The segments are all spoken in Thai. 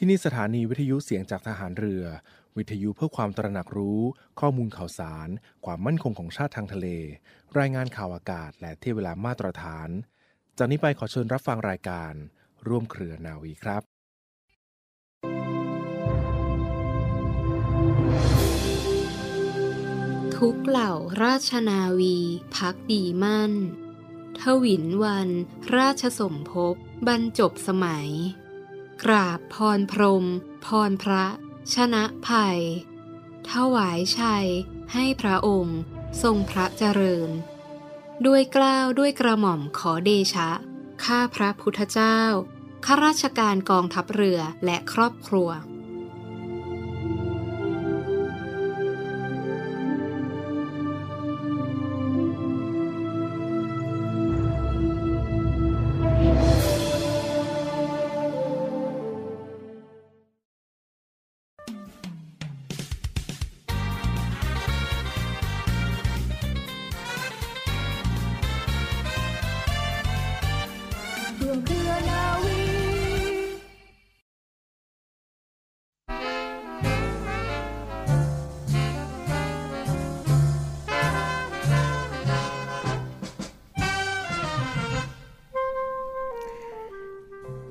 ที่นี่สถานีวิทยุเสียงจากทหารเรือ วิทยุเพื่อความตระหนักรู้ ข้อมูลข่าวสาร ความมั่นคงของชาติทางทะเล รายงานข่าวอากาศ และเที่เวลามาตรฐาน จากนี้ไปขอเชิญรับฟังรายการ ร่วมเครือนาวีครับทุกเหล่าราชนาวีพักดีมั่น ทวินวัน ราชสมภพบรรจบสมัย กราบพรพรม พรพระ ชนะภัย ถวายชัย ให้พระองค์ ทรงพระเจริญ ด้วยกล้าวด้วยกระหม่อมขอเดชะ ข้าพระพุทธเจ้าข้าราชการกองทัพเรือและครอบครัวร่ว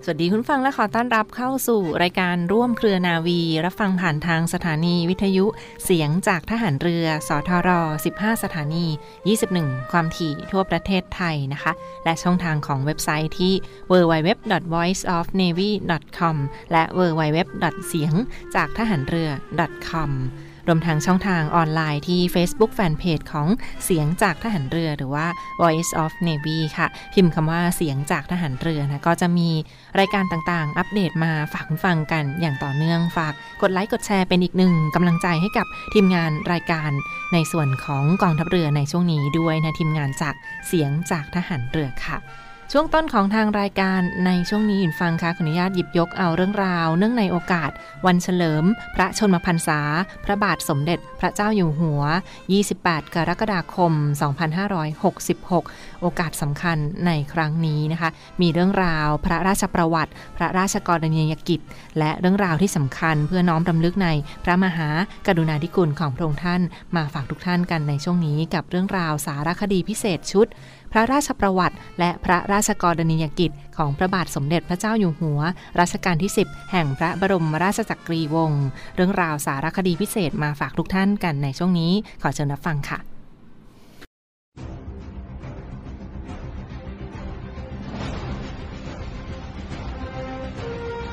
สวัสดีคุณฟังและขอต้อนรับเข้าสู่รายการร่วมเครือนาวี รับฟังผ่านทางสถานีวิทยุเสียงจากทหารเรือ สทร 15 สถานี 21 ความถี่ทั่วประเทศไทยนะคะ และช่องทางของเว็บไซต์ที่ www.voiceofnavy.com และ www. เสียงจากทหารเรือ .com รวมทั้งช่องทางออนไลน์ที่ Facebook Fanpage ของเสียงจากทหารเรือหรือว่า Voice of Navy ค่ะ พิมพ์คำว่าเสียงจากทหารเรือนะ ก็จะมีรายการต่างๆ อัปเดตมาฝากฟังกันอย่างต่อเนื่องฝากกดไลค์กดแชร์เป็นอีกหนึ่งกำลังใจให้กับทีมงานรายการในส่วนของกองทัพเรือในช่วงนี้ด้วยนะทีมงานจากเสียงจากทหารเรือค่ะ ช่วงต้นของทางรายการในช่วงนี้ยินฟังค่ะขออนุญาตหยิบยกเอาเรื่องราว เนื่องในโอกาส วันเฉลิม พระชนมพรรษา พระบาทสมเด็จพระเจ้าอยู่หัว 28 กรกฎาคม 2566 โอกาสสำคัญในครั้งนี้นะคะ มีเรื่องราวพระราชประวัติ พระราชกรณียกิจ และเรื่องราวที่สำคัญเพื่อน้อมรำลึกในพระมหากรุณาธิคุณของพระองค์ท่านมาฝากทุกท่านกันในช่วงนี้กับเรื่องราวสารคดีพิเศษชุด ระราชประวัติ และพระราชกรณียกิจ ของพระบาทสมเด็จพระเจ้าอยู่หัว รัชกาลที่ 10 แห่งพระบรมราชจักรีวงศ์เรื่องราวสารคดีพิเศษมาฝากทุกท่านกันในช่วงนี้ ขอเชิญรับฟังค่ะ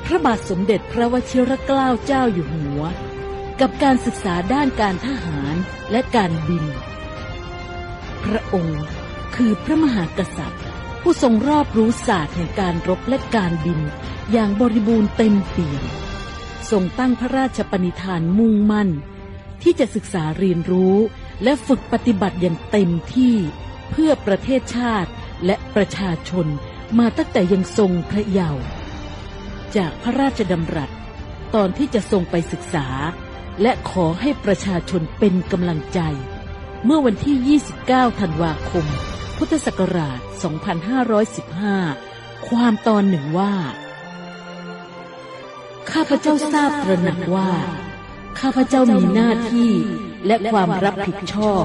พระบาทสมเด็จพระวชิรเกล้าเจ้าอยู่หัว กับการศึกษาด้านการทหารและการบิน พระองค์ คือพระมหากษัตริย์ ผู้ทรงรอบรู้ศาสตร์แห่งการรบและการบิน อย่างบริบูรณ์เต็มเปี่ยมทรงตั้งพระราชปณิธานมุ่งมั่น ที่จะศึกษาเรียนรู้และฝึกปฏิบัติอย่างเต็มที่เพื่อประเทศชาติและประชาชนมาตั้งแต่ยังทรงพระเยาว์จากพระราชดำรัส ตอนที่จะทรงไปศึกษา และขอให้ประชาชนเป็นกำลังใจ เมื่อวันที่ 29 ธันวาคม พุทธศักราช 2515 ความตอนหนึ่งว่า ข้าพเจ้าทราบตระหนักว่า ข้าพเจ้ามีหน้าที่และความรับผิดชอบ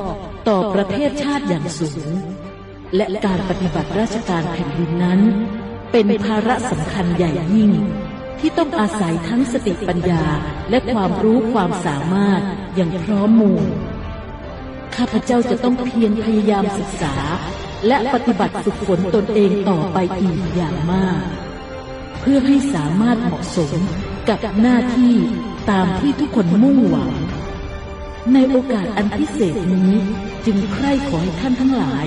ต่อประเทศชาติอย่างสูง และการปฏิบัติราชการแผ่นดินนั้น เป็นภาระสำคัญใหญ่ยิ่ง ที่ต้องอาศัยทั้งสติปัญญาและความรู้ความสามารถอย่างพร้อมมูล ข้าพเจ้าจะต้องเพียรพยายามศึกษา และปฏิบัติฝึกฝนตนเองต่อไปอีกอย่างมาก เพื่อให้สามารถเหมาะสมกับหน้าที่ตามที่ทุกคนมุ่งหวัง ในโอกาสอันพิเศษนี้จึงใคร่ขอให้ท่านทั้งหลาย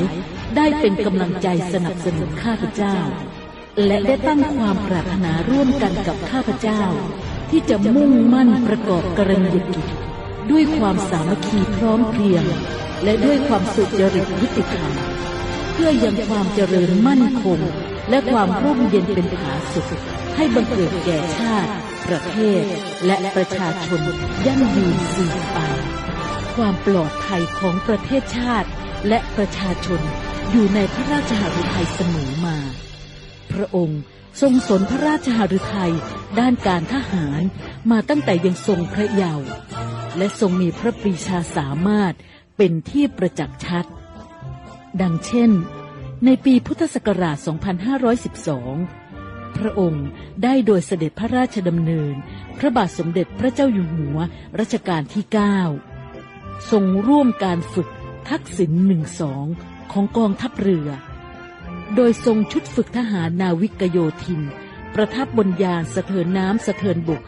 ได้เป็นกำลังใจสนับสนุนข้าพเจ้า และได้ตั้งความปรารถนาร่วมกันกับข้าพเจ้า ที่จะมุ่งมั่นประกอบกรณียกิจ ด้วยความสามัคคีพร้อมเพรียง และด้วยความสุจริตยุติธรรมเพื่อยังความเจริญมั่นคง และความร่มเย็นเป็นผาสุขให้บังเกิดแก่ชาติ ประเทศ และประชาชนยั่งยืนสืบไปความปลอดภัยของประเทศชาติและประชาชนอยู่ในพระราชหฤทัยเสมอมา พระองค์ทรงสนพระราชหฤทัยด้านการทหารมาตั้งแต่ยังทรงพระเยาว์ และทรงมีพระปรีชาสามารถเป็นที่ประจักษ์ชัด ดังเช่น ในปีพุทธศักราช 2512 พระองค์ได้โดยเสด็จพระราชดำเนิน พระบาทสมเด็จพระเจ้าอยู่หัวรัชกาลที่ 9 ทรงร่วมการฝึกทักษิณหนึ่งสองของกองทัพเรือ โดยทรงชุดฝึกทหารนาวิกโยธิน ประทับบนยานสะเทินน้ำสะเทินบก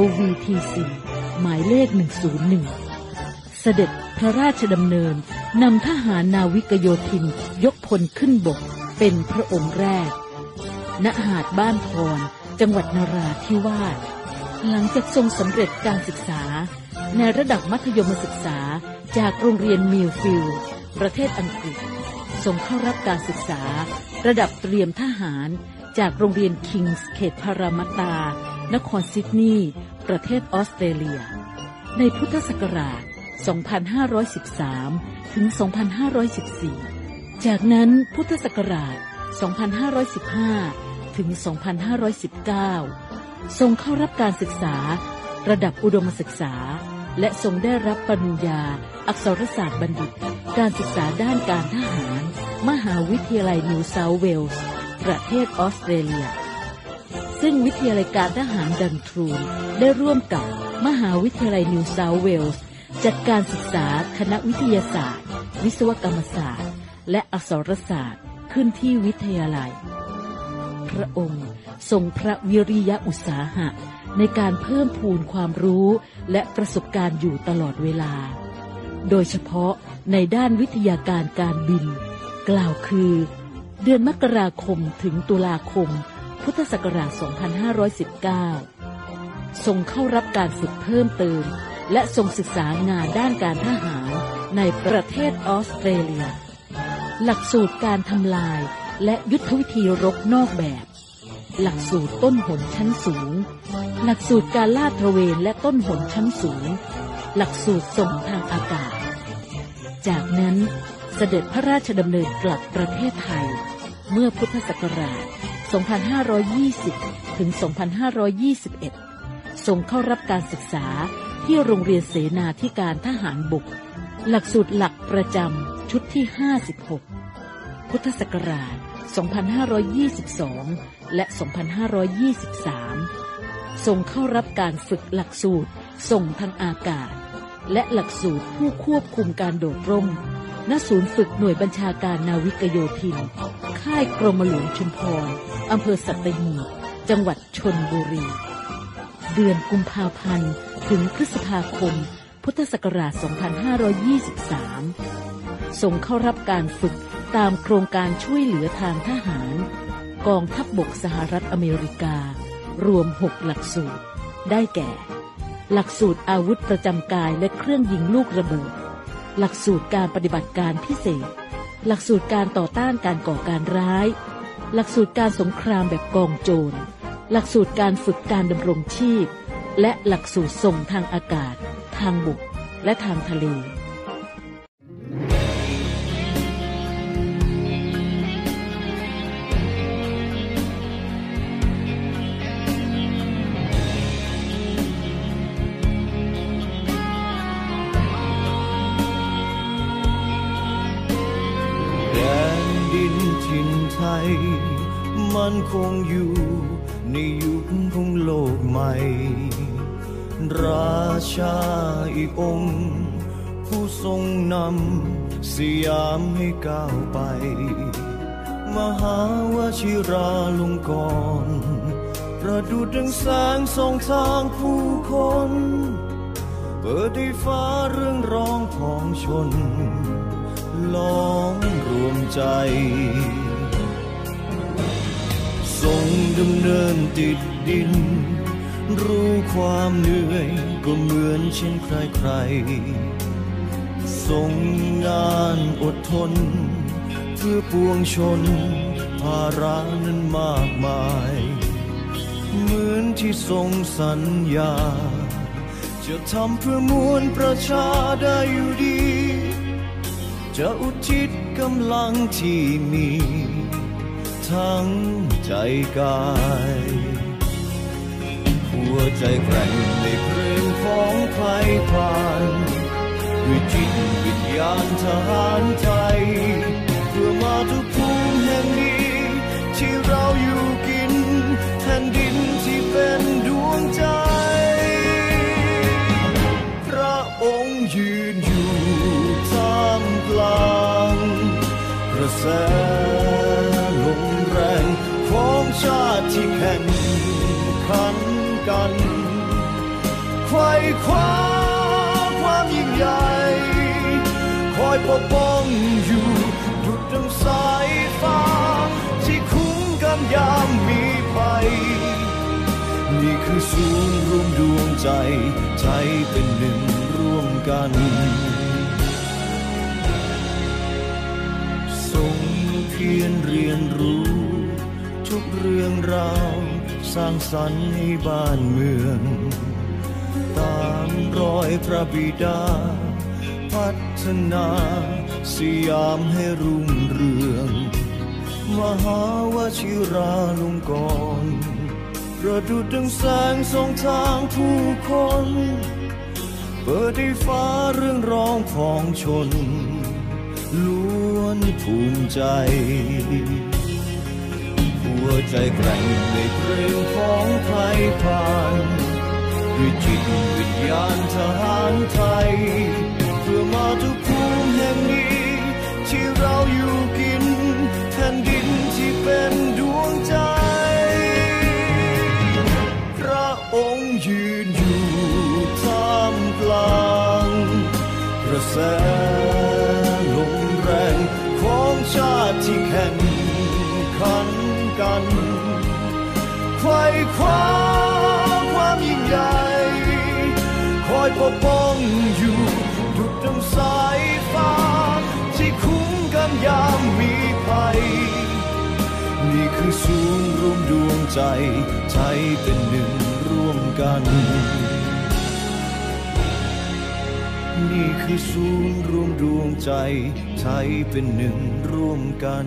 LVTC หมายเลข 101 เสด็จพระราชดำเนินนำทหารนาวิกโยธินยกพลขึ้นบกเป็นพระองค์แรก ณ หาดบ้านพร จังหวัดนราธิวาส หลังจากทรงสำเร็จการศึกษา ในระดับมัธยมศึกษาจากโรงเรียนมิลฟิลด์ประเทศอังกฤษ ทรงเข้ารับการศึกษา ระดับเตรียมทหารจากโรงเรียนคิงส์เขตพารามัตตา นครซิดนีย์ ประเทศออสเตรเลีย ในพุทธศักราช 2513 ถึง 2514 จากนั้นพุทธศักราช 2515 ถึง 2519 ทรงเข้ารับการศึกษาระดับอุดมศึกษา และทรงได้รับปริญญา อักษรศาสตร์บัณฑิต การศึกษาด้านการทหาร มหาวิทยาลัยนิวเซาท์เวลส์ ประเทศออสเตรเลีย ซึ่งวิทยาลัยการทหารดันทรูนได้ร่วมกับมหาวิทยาลัยนิวเซาท์เวลส์จัดการศึกษาคณะวิทยาศาสตร์ วิศวกรรมศาสตร์ และอักษรศาสตร์ขึ้นที่วิทยาลัย พระองค์ทรงพระวิริยะอุตสาหะ ในการเพิ่มพูนความรู้และประสบการณ์อยู่ตลอดเวลา โดยเฉพาะในด้านวิทยาการการบิน กล่าวคือ เดือนมกราคมถึงตุลาคม พุทธศักราช 2519 ทรงเข้ารับการฝึกเพิ่มเติม และทรงศึกษางานด้านการทหารในประเทศออสเตรเลีย หลักสูตรการทำลายและยุทธวิธีรบนอกแบบ หลักสูตรต้นหนชั้นสูง หลักสูตรการลาดตระเวนและต้นหนชั้นสูง หลักสูตรส่งทางอากาศ จากนั้นเสด็จพระราชดำเนินกลับประเทศไทย เมื่อพุทธศักราช 2520 ถึง 2521ทรงเข้ารับการศึกษาที่โรงเรียนเสนาธิการทหารบก หลักสูตรหลักประจำชุดที่ 56 พุทธศักราช 2522 และ 2523ทรงเข้ารับการฝึกหลักสูตรส่งทางอากาศ และหลักสูตรผู้ควบคุมการโดดร่มณศูนย์ฝึกหน่วยบัญชาการนาวิกโยธิน ค่ายกรมหลวงชุมพรอำเภอสัตหีบจังหวัดชนบุรี เดือนกุมภาพันธ์ ถึงพฤษภาคม พุทธศักราช 2523ทรงเข้ารับการฝึกตามโครงการช่วยเหลือทางทหาร กองทัพบบกสหรัฐอเมริกา รวม 6 หลักสูตร ได้แก่ หลักสูตรอาวุธประจำกายและเครื่องยิงลูกระเบิด หลักสูตรการปฏิบัติการพิเศษ หลักสูตรการต่อต้านการก่อการร้าย หลักสูตรการสงครามแบบกองโจร หลักสูตรการฝึกการดำรงชีพ และหลักสูตรส่งทางอากาศ ทางบก และทางทะเล คงอยู่ในยุคของโลกใหม่ ราชาอีกองค์ ผู้ทรงนำสยามให้ก้าวไป มหาวชิราลงกรณประดุดดังแสงส่องทางผู้คน เปิดให้ฟ้าเรื่องร้องของชน ล้อมรวมใจ ทรงดำเนินติดดิน รู้ความเหนื่อยก็เหมือนเช่นใครใครทรงงานอดทน เพื่อปวงชน ภาระนั้นมากมาย เหมือนที่ทรงสัญญา จะทำเพื่อมวลประชาได้อยู่ดี จะอุทิศกำลังที่มี ทั้งใจกาย หัวใจแกร่งไม่เกรงฟ้องใครผ่านด้วยจิตวิญญาณทหารไทย เพื่อมาทุกภูมิแห่งนี้ที่เราอยู่กินแทนดินที่เป็นดวงใจ พระองค์ยืนอยู่ท่ามกลางกระแส ชาติที่แข่งขันกันไขว้คว้าความยิ่งใหญ่ คอยปกป้องอยู่ดุจดังสายฟ้า ที่คุ้มกันยามมีภัย นี่คือศูนย์รวมดวงใจ ใจเป็นหนึ่งร่วมกันทรงเพียรเรียนรู้ ทุกเรื่องราวสร้างสรรค์ให้บ้านเมือง ตามรอยพระบิดา พัฒนาสยามให้รุ่งเรือง มหาวชิราลงกรณ์ประดุจดังแสงส่องทางผู้คน เปิดให้ฟ้าเรื่องร้องของชน ล้วนภูมิใจ หัวใจแกร่งในเพลงของไทยผ่านด้วยจิตวิญญาณทหารไทย เพื่อมาทุกภูมิแห่งนี้ ศูนย์รวมดวงใจใจเป็นหนึ่งร่วมกัน นี่คือศูนย์รวมดวงใจใจเป็นหนึ่งร่วมกัน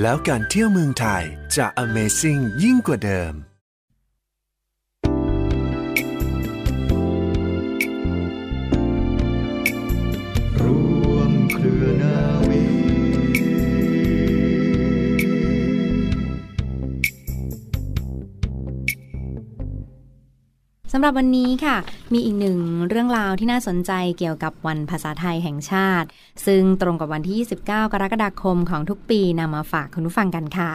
แล้วการเที่ยวเมืองไทยจะ Amazing ยิ่งกว่าเดิมำหรับวันนี้ค่ะ มีอีกหนึ่งเรื่องราวที่น่าสนใจเกี่ยวกับวันภาษาไทยแห่งชาติ ซึ่งตรงกับวันที่ 29 กรกฎาคมของทุกปีนำมาฝากคุณผู้ฟังกันค่ะ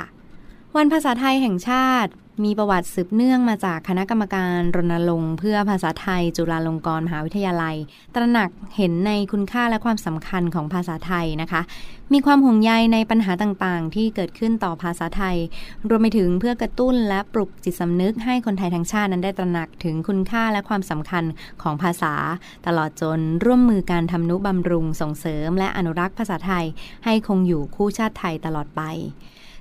วันภาษาไทยแห่งชาติ มีประวัติสืบเนื่องมาจากคณะกรรมการรณรงค์เพื่อภาษาไทย จุฬาลงกรณ์มหาวิทยาลัย ตระหนักเห็นในคุณค่าและความสำคัญของภาษาไทยนะคะ มีความห่วงใยในปัญหาต่างๆ ที่เกิดขึ้นต่อภาษาไทย รวมไปถึงเพื่อกระตุ้นและปลุกจิตสำนึกให้คนไทยทั้งชาตินั้นได้ตระหนักถึงคุณค่าและความสำคัญของภาษา ตลอดจนร่วมมือการทำนุบำรุงส่งเสริม และอนุรักษ์ภาษาไทย ให้คงอยู่คู่ชาติไทยตลอดไป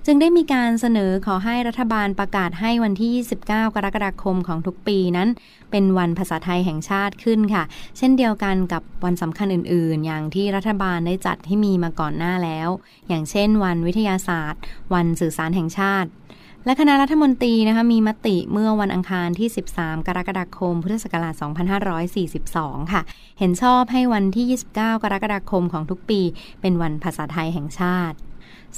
จึงได้มีการเสนอขอให้รัฐบาลประกาศให้วันที่ 29 กรกฎาคมของทุกปีนั้น เป็นวันภาษาไทยแห่งชาติขึ้นค่ะ เช่นเดียวกันกับวันสำคัญอื่น ๆ อย่างที่รัฐบาลได้จัดให้มีมาก่อนหน้าแล้ว อย่างเช่น วันวิทยาศาสตร์ วันสื่อสารแห่งชาติและคณะรัฐมนตรีนะคะมีมติเมื่อวันอังคารที่ 13 กรกฎาคม พุทธศักราช 2542 ค่ะ เห็นชอบให้วันที่ 29 กรกฎาคมของทุกปี เป็นวันภาษาไทยแห่งชาติ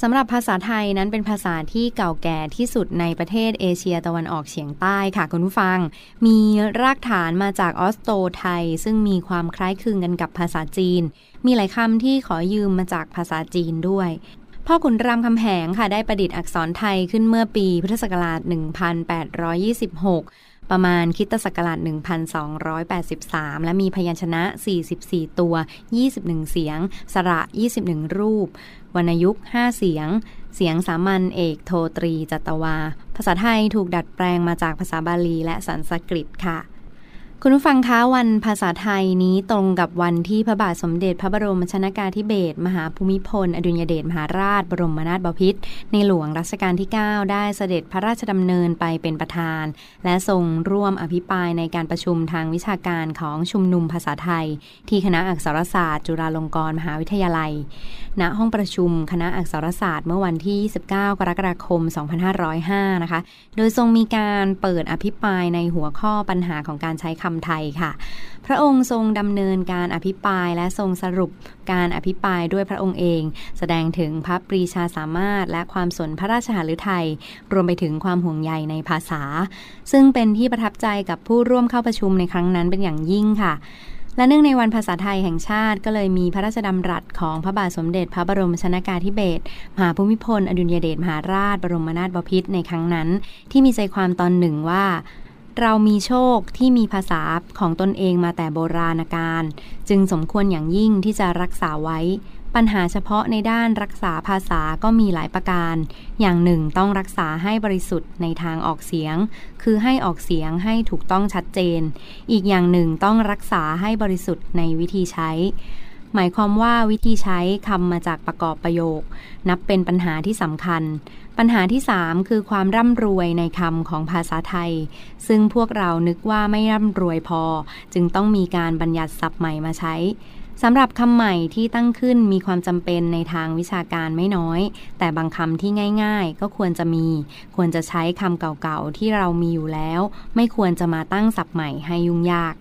สำหรับภาษาไทยนั้นเป็นภาษาที่เก่าแก่ที่สุดในประเทศเอเชียตะวันออกเฉียงใต้ค่ะคุณผู้ฟัง มีรากฐานมาจากออสโตไทย ซึ่งมีความคล้ายคลึงกันกับภาษาจีน มีหลายคำที่ขอยืมมาจากภาษาจีนด้วย พ่อขุนรามคำแหงค่ะได้ประดิษฐ์อักษรไทยขึ้นเมื่อปีพุทธศักราช 1826 ประมาณคิตศักราช1283 และมีพยัญชนะ 44 ตัว 21 เสียง สระ 21 รูป วรรณยุกต์ 5 เสียง เสียงสามัญเอกโทตรีจัตวา ภาษาไทยถูกดัดแปลงมาจากภาษาบาลีและสันสกฤตค่ะ คุณผู้ฟังคะวันภาษาไทยนี้ตรงกับวันที่พระบาทสมเด็จพระบรมชนากาธิเบศรมหาภูมิพล อดุลยเดชมหาราช บรมนาถบพิตรในหลวงรัชกาลที่ 9 ได้เสด็จพระราชดำเนินไปเป็นประธาน และทรงร่วมอภิปรายในการประชุมทางวิชาการของชุมนุมภาษาไทย ที่คณะอักษรศาสตร์ จุฬาลงกรณ์มหาวิทยาลัย ณห้องประชุมคณะอักษรศาสตร์เมื่อวันที่ 29 กรกฎาคม 2505 นะคะ โดยทรงมีการเปิดอภิปรายในหัวข้อปัญหาของการใช้คำไทยค่ะ พระองค์ทรงดำเนินการอภิปรายและทรงสรุปการอภิปรายด้วยพระองค์เอง แสดงถึงพระปรีชาสามารถและความสนพระราชหฤทัยรวมไปถึงความห่วงใยในภาษา ซึ่งเป็นที่ประทับใจกับผู้ร่วมเข้าประชุมในครั้งนั้นเป็นอย่างยิ่งค่ะและเนื่องในวันภาษาไทยแห่งชาติก็เลยมีพระราชดำรัสของพระบาทสมเด็จพระบรมชนากาธิเบศรมหาภูมิพล อดุลยเดชมหาราช บรมนาถบพิตรในครั้งนั้น ที่มีใจความตอนหนึ่งว่า เรามีโชคที่มีภาษาของตนเองมาแต่โบราณกาลจึงสมควรอย่างยิ่งที่จะรักษาไว้ ปัญหาเฉพาะในด้านรักษาภาษาก็มีหลายประการ อย่างหนึ่งต้องรักษาให้บริสุทธิ์ในทางออกเสียง คือให้ออกเสียงให้ถูกต้องชัดเจน อีกอย่างหนึ่งต้องรักษาให้บริสุทธิ์ในวิธีใช้ หมายความว่าวิธีใช้คำมาจากประกอบประโยค นับเป็นปัญหาที่สำคัญ ปัญหาที่ 3 คือความร่ำรวยในคำของภาษาไทย ซึ่งพวกเรานึกว่าไม่ร่ำรวยพอ จึงต้องมีการบัญญัติศัพท์ใหม่มาใช้สำหรับคำใหม่ที่ตั้งขึ้นมีความจำเป็นในทางวิชาการไม่น้อย แต่บางคำที่ง่าย ๆ ก็ควรจะมี ควรจะใช้คำเก่าๆ ที่เรามีอยู่แล้ว ไม่ควรจะมาตั้งศัพท์ใหม่ให้ยุ่งยาก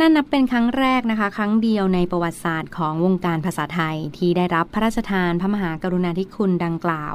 นั่นนับเป็นครั้งแรกนะคะ ครั้งเดียวในประวัติศาสตร์ของวงการภาษาไทยที่ได้รับพระราชทานพระมหากรุณาธิคุณดังกล่าว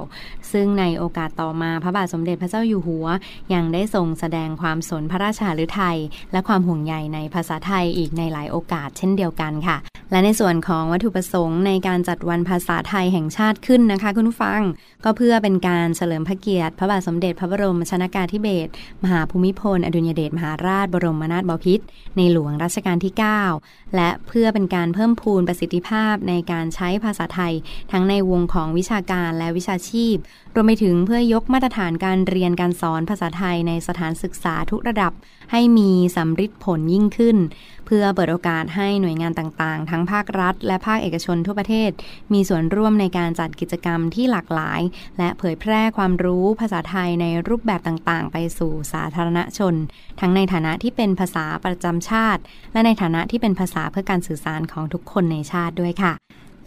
ซึ่งในโอกาสต่อมาพระบาทสมเด็จพระเจ้าอยู่หัว ยังได้ทรงแสดงความสนพระราชาฤทัยและความห่วงใยในภาษาไทยอีกในหลายโอกาสเช่นเดียวกันค่ะ และในส่วนของวัตถุประสงค์ในการจัดวันภาษาไทยแห่งชาติขึ้นนะคะคุณผู้ฟัง ก็เพื่อเป็นการเฉลิมพระเกียรติ พระบาทสมเด็จพระบรมชนากาธิเบศรมหาภูมิพล อดุลยเดชมหาราชบรมนาถบพิตรในหลวงรัชกาลที่ 9 และเพื่อเป็นการเพิ่มพูนประสิทธิภาพในการใช้ภาษาไทย ทั้งในวงของวิชาการและวิชาชีพ รวมไปถึงเพื่อยกมาตรฐานการเรียนการสอนภาษาไทยในสถานศึกษาทุกระดับ ให้มีสำฤทธิ์ผลยิ่งขึ้น เพื่อเปิดโอกาสให้หน่วยงานต่างๆ ทั้งภาครัฐ และภาคเอกชนทั่วประเทศ มีส่วนร่วมในการจัดกิจกรรมที่หลากหลาย และเผยแพร่ความรู้ภาษาไทยในรูปแบบต่างๆ ไปสู่สาธารณชน ทั้งในฐานะที่เป็นภาษาประจำชาติ และในฐานะที่เป็นภาษาเพื่อการสื่อสารของทุกคนในชาติด้วยค่ะ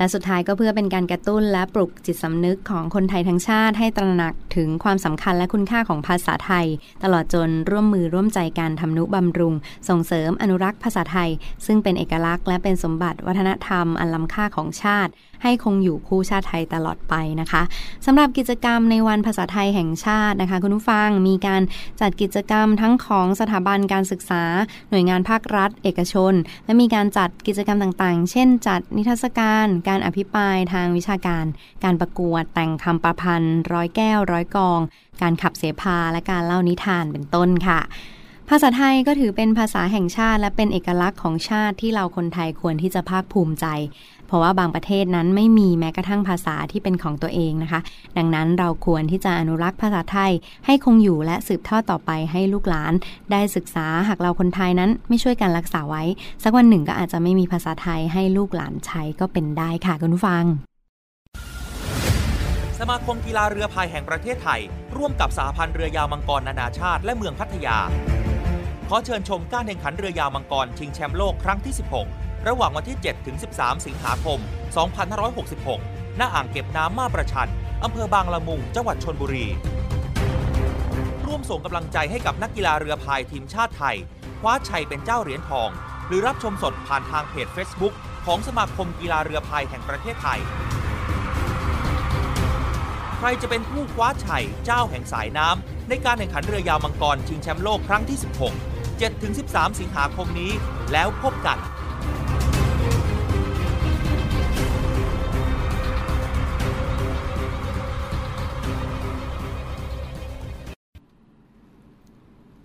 และสุดท้ายก็เพื่อเป็นการกระตุ้นและปลุกจิตสำนึกของคนไทยทั้งชาติให้ตระหนักถึงความสำคัญและคุณค่าของภาษาไทย ตลอดจนร่วมมือร่วมใจการทำนุบำรุง ส่งเสริมอนุรักษ์ภาษาไทย ซึ่งเป็นเอกลักษณ์และเป็นสมบัติวัฒนธรรมอันล้ำค่าของชาติ ให้คงอยู่คู่ชาติไทยตลอดไปนะคะสำหรับกิจกรรมในวันภาษาไทยแห่งชาตินะคะ คุณผู้ฟังมีการจัดกิจกรรมทั้งของสถาบันการศึกษา หน่วยงานภาครัฐ เอกชน และมีการจัดกิจกรรมต่างๆ เช่น จัดนิทรรศการ การอภิปรายทางวิชาการ การประกวดแต่งคำประพันธ์ ร้อยแก้ว ร้อยกอง การขับเสพาและการเล่านิทานเป็นต้นค่ะ ภาษาไทยก็ถือเป็นภาษาแห่งชาติและเป็นเอกลักษณ์ของชาติที่เราคนไทยควรที่จะภาคภูมิใจ เพราะว่าบางประเทศนั้นไม่มีแม้กระทั่งภาษาที่เป็นของตัวเองนะคะ ดังนั้นเราควรที่จะอนุรักษ์ภาษาไทยให้คงอยู่และสืบทอดต่อไปให้ลูกหลาน ได้ศึกษาหากเราคนไทยนั้นไม่ช่วยกันรักษาไว้ สักวันหนึ่งก็อาจจะไม่มีภาษาไทยให้ลูกหลานใช้ก็เป็นได้ค่ะคุณผู้ฟัง สมาคมกีฬาเรือพายแห่งประเทศไทย ร่วมกับสหพันธ์เรือยาวมังกรนานาชาติ และเมืองพัทยา ขอเชิญชมการแข่งขันเรือยาวมังกรชิงแชมป์โลกครั้งที่ 16 ระหว่างวันที่ 7 ถึง 13 สิงหาคม 2566 ณ อ่างเก็บน้ำมาประชัน อำเภอบางละมุง จังหวัดชนบุรี ร่วมส่งกำลังใจให้กับนักกีฬาเรือพายทีมชาติไทย คว้าชัยเป็นเจ้าเหรียญทอง หรือรับชมสดผ่านทางเพจ Facebook ของสมาคมกีฬาเรือพายแห่งประเทศไทย ใครจะเป็นผู้คว้าชัยเจ้าแห่งสายน้ำในการแข่งขันเรือยาวมังกรชิงแชมป์โลกครั้งที่ 16 7-13 สิงหาคมนี้ แล้วพบกัน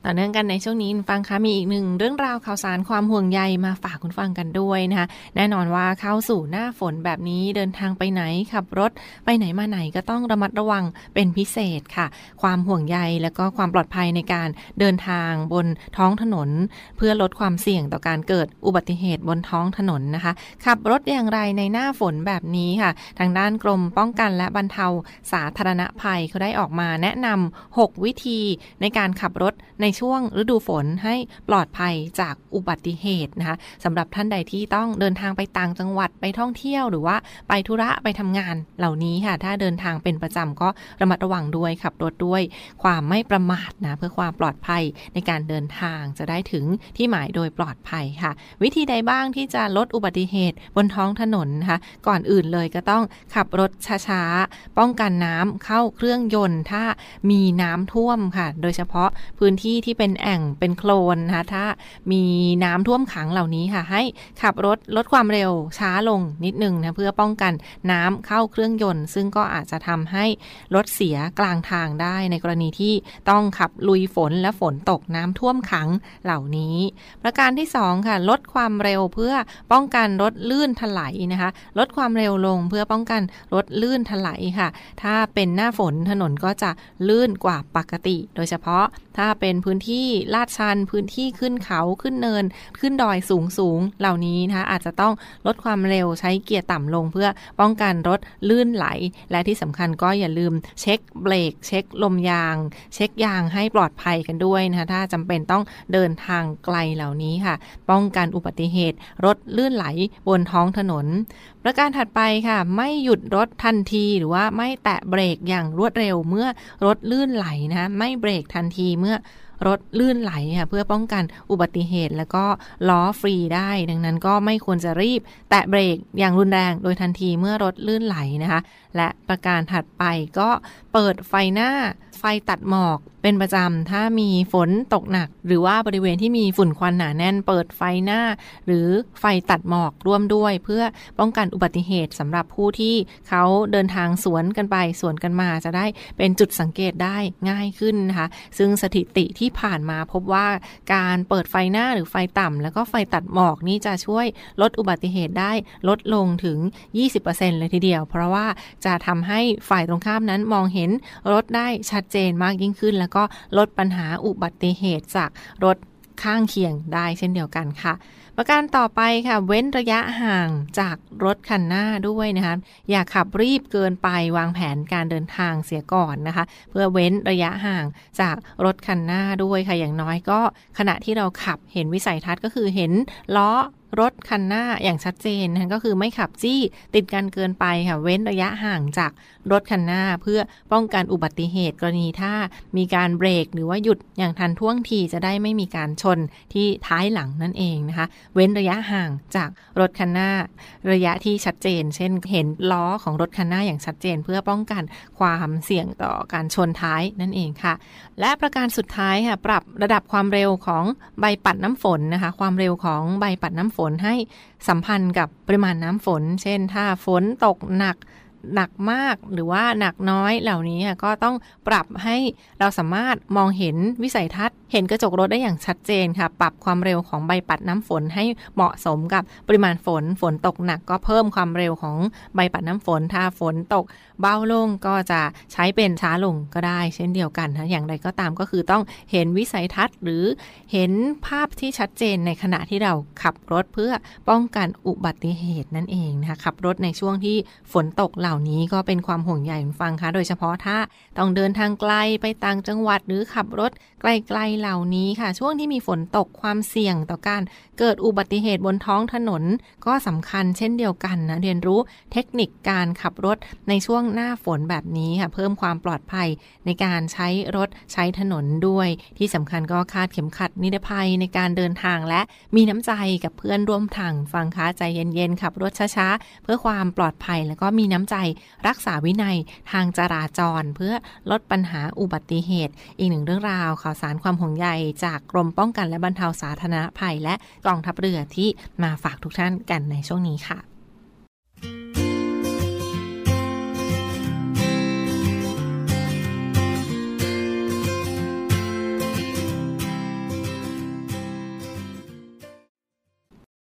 ต่อเนื่องกันในช่วงนี้ฟังคะมีอีกหนึ่งเรื่องราวข่าวสารความห่วงใยมาฝากคุณฟังกันด้วยนะคะแน่นอนว่าเข้าสู่หน้าฝนแบบนี้เดินทางไปไหนขับรถไปไหนมาไหนก็ต้องระมัดระวังเป็นพิเศษค่ะ ความห่วงใยและก็ความปลอดภัยในการเดินทางบนท้องถนน เพื่อลดความเสี่ยงต่อการเกิดอุบัติเหตุบนท้องถนนนะคะ ขับรถอย่างไรในหน้าฝนแบบนี้ค่ะ ทางด้านกรมป้องกันและบรรเทาสาธารณภัยเขาได้ออกมาแนะนำ6วิธีในการขับรถในช่วงฤดูฝนให้ปลอดภัยจากอุบัติเหตุนะคะสำหรับท่านใดที่ต้องเดินทางไปต่างจังหวัดไปท่องเที่ยวหรือว่าไปธุระไปทำงานเหล่านี้ค่ะ ถ้าเดินทางเป็นประจำก็ระมัดระวังด้วยขับรถด้วย ความไม่ประมาทนะเพื่อความปลอดภัยในการเดินทางจะได้ถึงที่หมายโดยปลอดภัยค่ะ วิธีใดบ้างที่จะลดอุบัติเหตุบนท้องถนนนะคะก่อนอื่นเลยก็ต้องขับรถช้าๆป้องกันน้ำเข้าเครื่องยนต์ ถ้ามีน้ำท่วมค่ะ โดยเฉพาะพื้นที่ที่เป็นแอ่งเป็นโคลนนะคะถ้ามีน้ำท่วมขังเหล่านี้ค่ะ ให้ขับรถลดความเร็วช้าลงนิดนึงนะเพื่อป้องกันน้ำเข้าเครื่องยนต์ ซึ่งก็อาจจะทำให้รถเสียกลางทางได้ในกรณีที่ต้องขับลุยฝนและฝนตกน้ำท่วมขังเหล่านี้ ประการที่ 2 ค่ะ ลดความเร็วเพื่อป้องกันรถลื่นถลายนะคะ ลดความเร็วลงเพื่อป้องกันรถลื่นถลายค่ะ ถ้าเป็นหน้าฝนถนนก็จะลื่นกว่าปกติ โดยเฉพาะถ้าเป็นพื้นที่ลาดชัน พื้นที่ขึ้นเขาขึ้นเนิน ขึ้นดอยสูงสูงเหล่านี้นะคะอาจจะต้องลดความเร็วใช้เกียร์ต่ำลง เพื่อป้องกันรถลื่นไหล และที่สำคัญก็อย่าลืมเช็คเบรกเช็คลมยาง เช็คยางให้ปลอดภัยกันด้วยนะคะถ้าจำเป็นต้องเดินทางไกลเหล่านี้ค่ะ ป้องกันอุบัติเหตุรถลื่นไหลบนท้องถนน ประการถัดไปค่ะ ไม่หยุดรถทันทีหรือว่าไม่แตะเบรกอย่างรวดเร็วเมื่อรถลื่นไหลนะไม่เบรกทันทีเมื่อรถลื่นไหลค่ะเพื่อป้องกันอุบัติเหตุแล้วก็ล้อฟรีได้ ดังนั้นก็ไม่ควรจะรีบ แตะเบรกอย่างรุนแรงโดยทันทีเมื่อรถลื่นไหลนะคะ และประการถัดไปก็เปิดไฟหน้า ฟตัดหมอกเป็นประจำ ถ้ามีฝนตกหนัก หรือว่าบริเวณที่มีฝุ่นควันหนาแน่น เปิดไฟหน้า หรือไฟตัดหมอกร่วมด้วย เพื่อป้องกันอุบัติเหตุสำหรับผู้ที่เขาเดินทางสวนกันไปสวนกันมาจะได้เป็นจุดสังเกตได้ง่ายขึ้นนะคะซึ่งสถิติที่ผ่านมาพบว่าการเปิดไฟหน้าหรือไฟต่ำแล้วก็ไฟตัดหมอกนี่จะช่วยลดอุบัติเหตุได้ลดลงถึง 20%เลยทีเดียว เพราะว่าจะทำให้ฝ่ายตรงข้ามนั้นมองเห็นรถได้ชัดเจนมากยิ่งขึ้น แล้วก็ลดปัญหาอุบัติเหตุจากรถข้างเคียงได้เช่นเดียวกันค่ะ ประการต่อไปค่ะ เว้นระยะห่างจากรถคันหน้าด้วยนะคะอย่าขับรีบเกินไปวางแผนการเดินทางเสียก่อนนะคะ เพื่อเว้นระยะห่างจากรถคันหน้าด้วยค่ะอย่างน้อยก็ ขณะที่เราขับเห็นวิสัยทัศน์ก็คือเห็นล้อ รถคันหน้าอย่างชัดเจนนะก็คือไม่ขับจี้ติดกันเกินไปค่ะเว้นระยะห่างจากรถคันหน้า เพื่อป้องกันอุบัติเหตุกรณีถ้ามีการเบรกหรือว่าหยุดอย่างทันท่วงทีจะได้ไม่มีการชนที่ท้ายหลังนั่นเองนะคะ เว้นระยะห่างจากรถคันหน้า ระยะที่ชัดเจน เช่น เห็นล้อของรถคันหน้าอย่างชัดเจน เพื่อป้องกันความเสี่ยงต่อการชนท้ายนั่นเองค่ะ และประการสุดท้ายค่ะปรับระดับความเร็วของใบปัดน้ำฝนนะคะ ความเร็วของใบปัดน้ำฝนให้สัมพันธ์กับปริมาณน้ำฝน เช่น ถ้าฝนตกหนัก หนักมากหรือว่าหนักน้อยเหล่านี้ก็ต้องปรับให้เราสามารถมองเห็นวิสัยทัศน์ เห็นกระจกรถได้อย่างชัดเจนค่ะ ปรับความเร็วของใบปัดน้ำฝนให้เหมาะสมกับปริมาณฝนฝนตกหนักก็เพิ่มความเร็วของใบปัดน้ำฝน ถ้าฝนตกเบาลงก็จะใช้เป็นช้าลงก็ได้ เช่นเดียวกันนะอย่างไรก็ตามก็คือต้องเห็นวิสัยทัศน์ หรือเห็นภาพที่ชัดเจนในขณะที่เราขับรถเพื่อป้องกันอุบัติเหตุนั่นเองนะคะขับรถในช่วงที่ฝนตกเหล่าานี้ก็เป็นความห่วงใยฟังคะ โดยเฉพาะถ้าต้องเดินทางไกลไปต่างจังหวัดหรือขับรถ ไกลๆเหล่านี้ค่ะ ช่วงที่มีฝนตกความเสี่ยงต่อการเกิดอุบัติเหตุบนท้องถนน ก็สำคัญเช่นเดียวกันนะเรียนรู้เทคนิคการขับรถในช่วงหน้าฝนแบบนี้ค่ะ เพิ่มความปลอดภัยในการใช้รถใช้ถนนด้วย ที่สำคัญก็คาดเข็มขัดนิรภัยในการเดินทางและมีน้ำใจกับเพื่อนร่วมทางฟังคะใจเย็นๆขับรถช้าๆเพื่อความปลอดภัยแล้วก็มีน้ำใจรักษาวินัยทางจราจร เพื่อลดปัญหาอุบัติเหตุ อีกหนึ่งเรื่องราวข่าวสารความห่วงใยจากกรมป้องกันและบรรเทาสาธารณภัย และกองทัพเรือที่มาฝากทุกท่านกันในช่วงนี้ค่ะ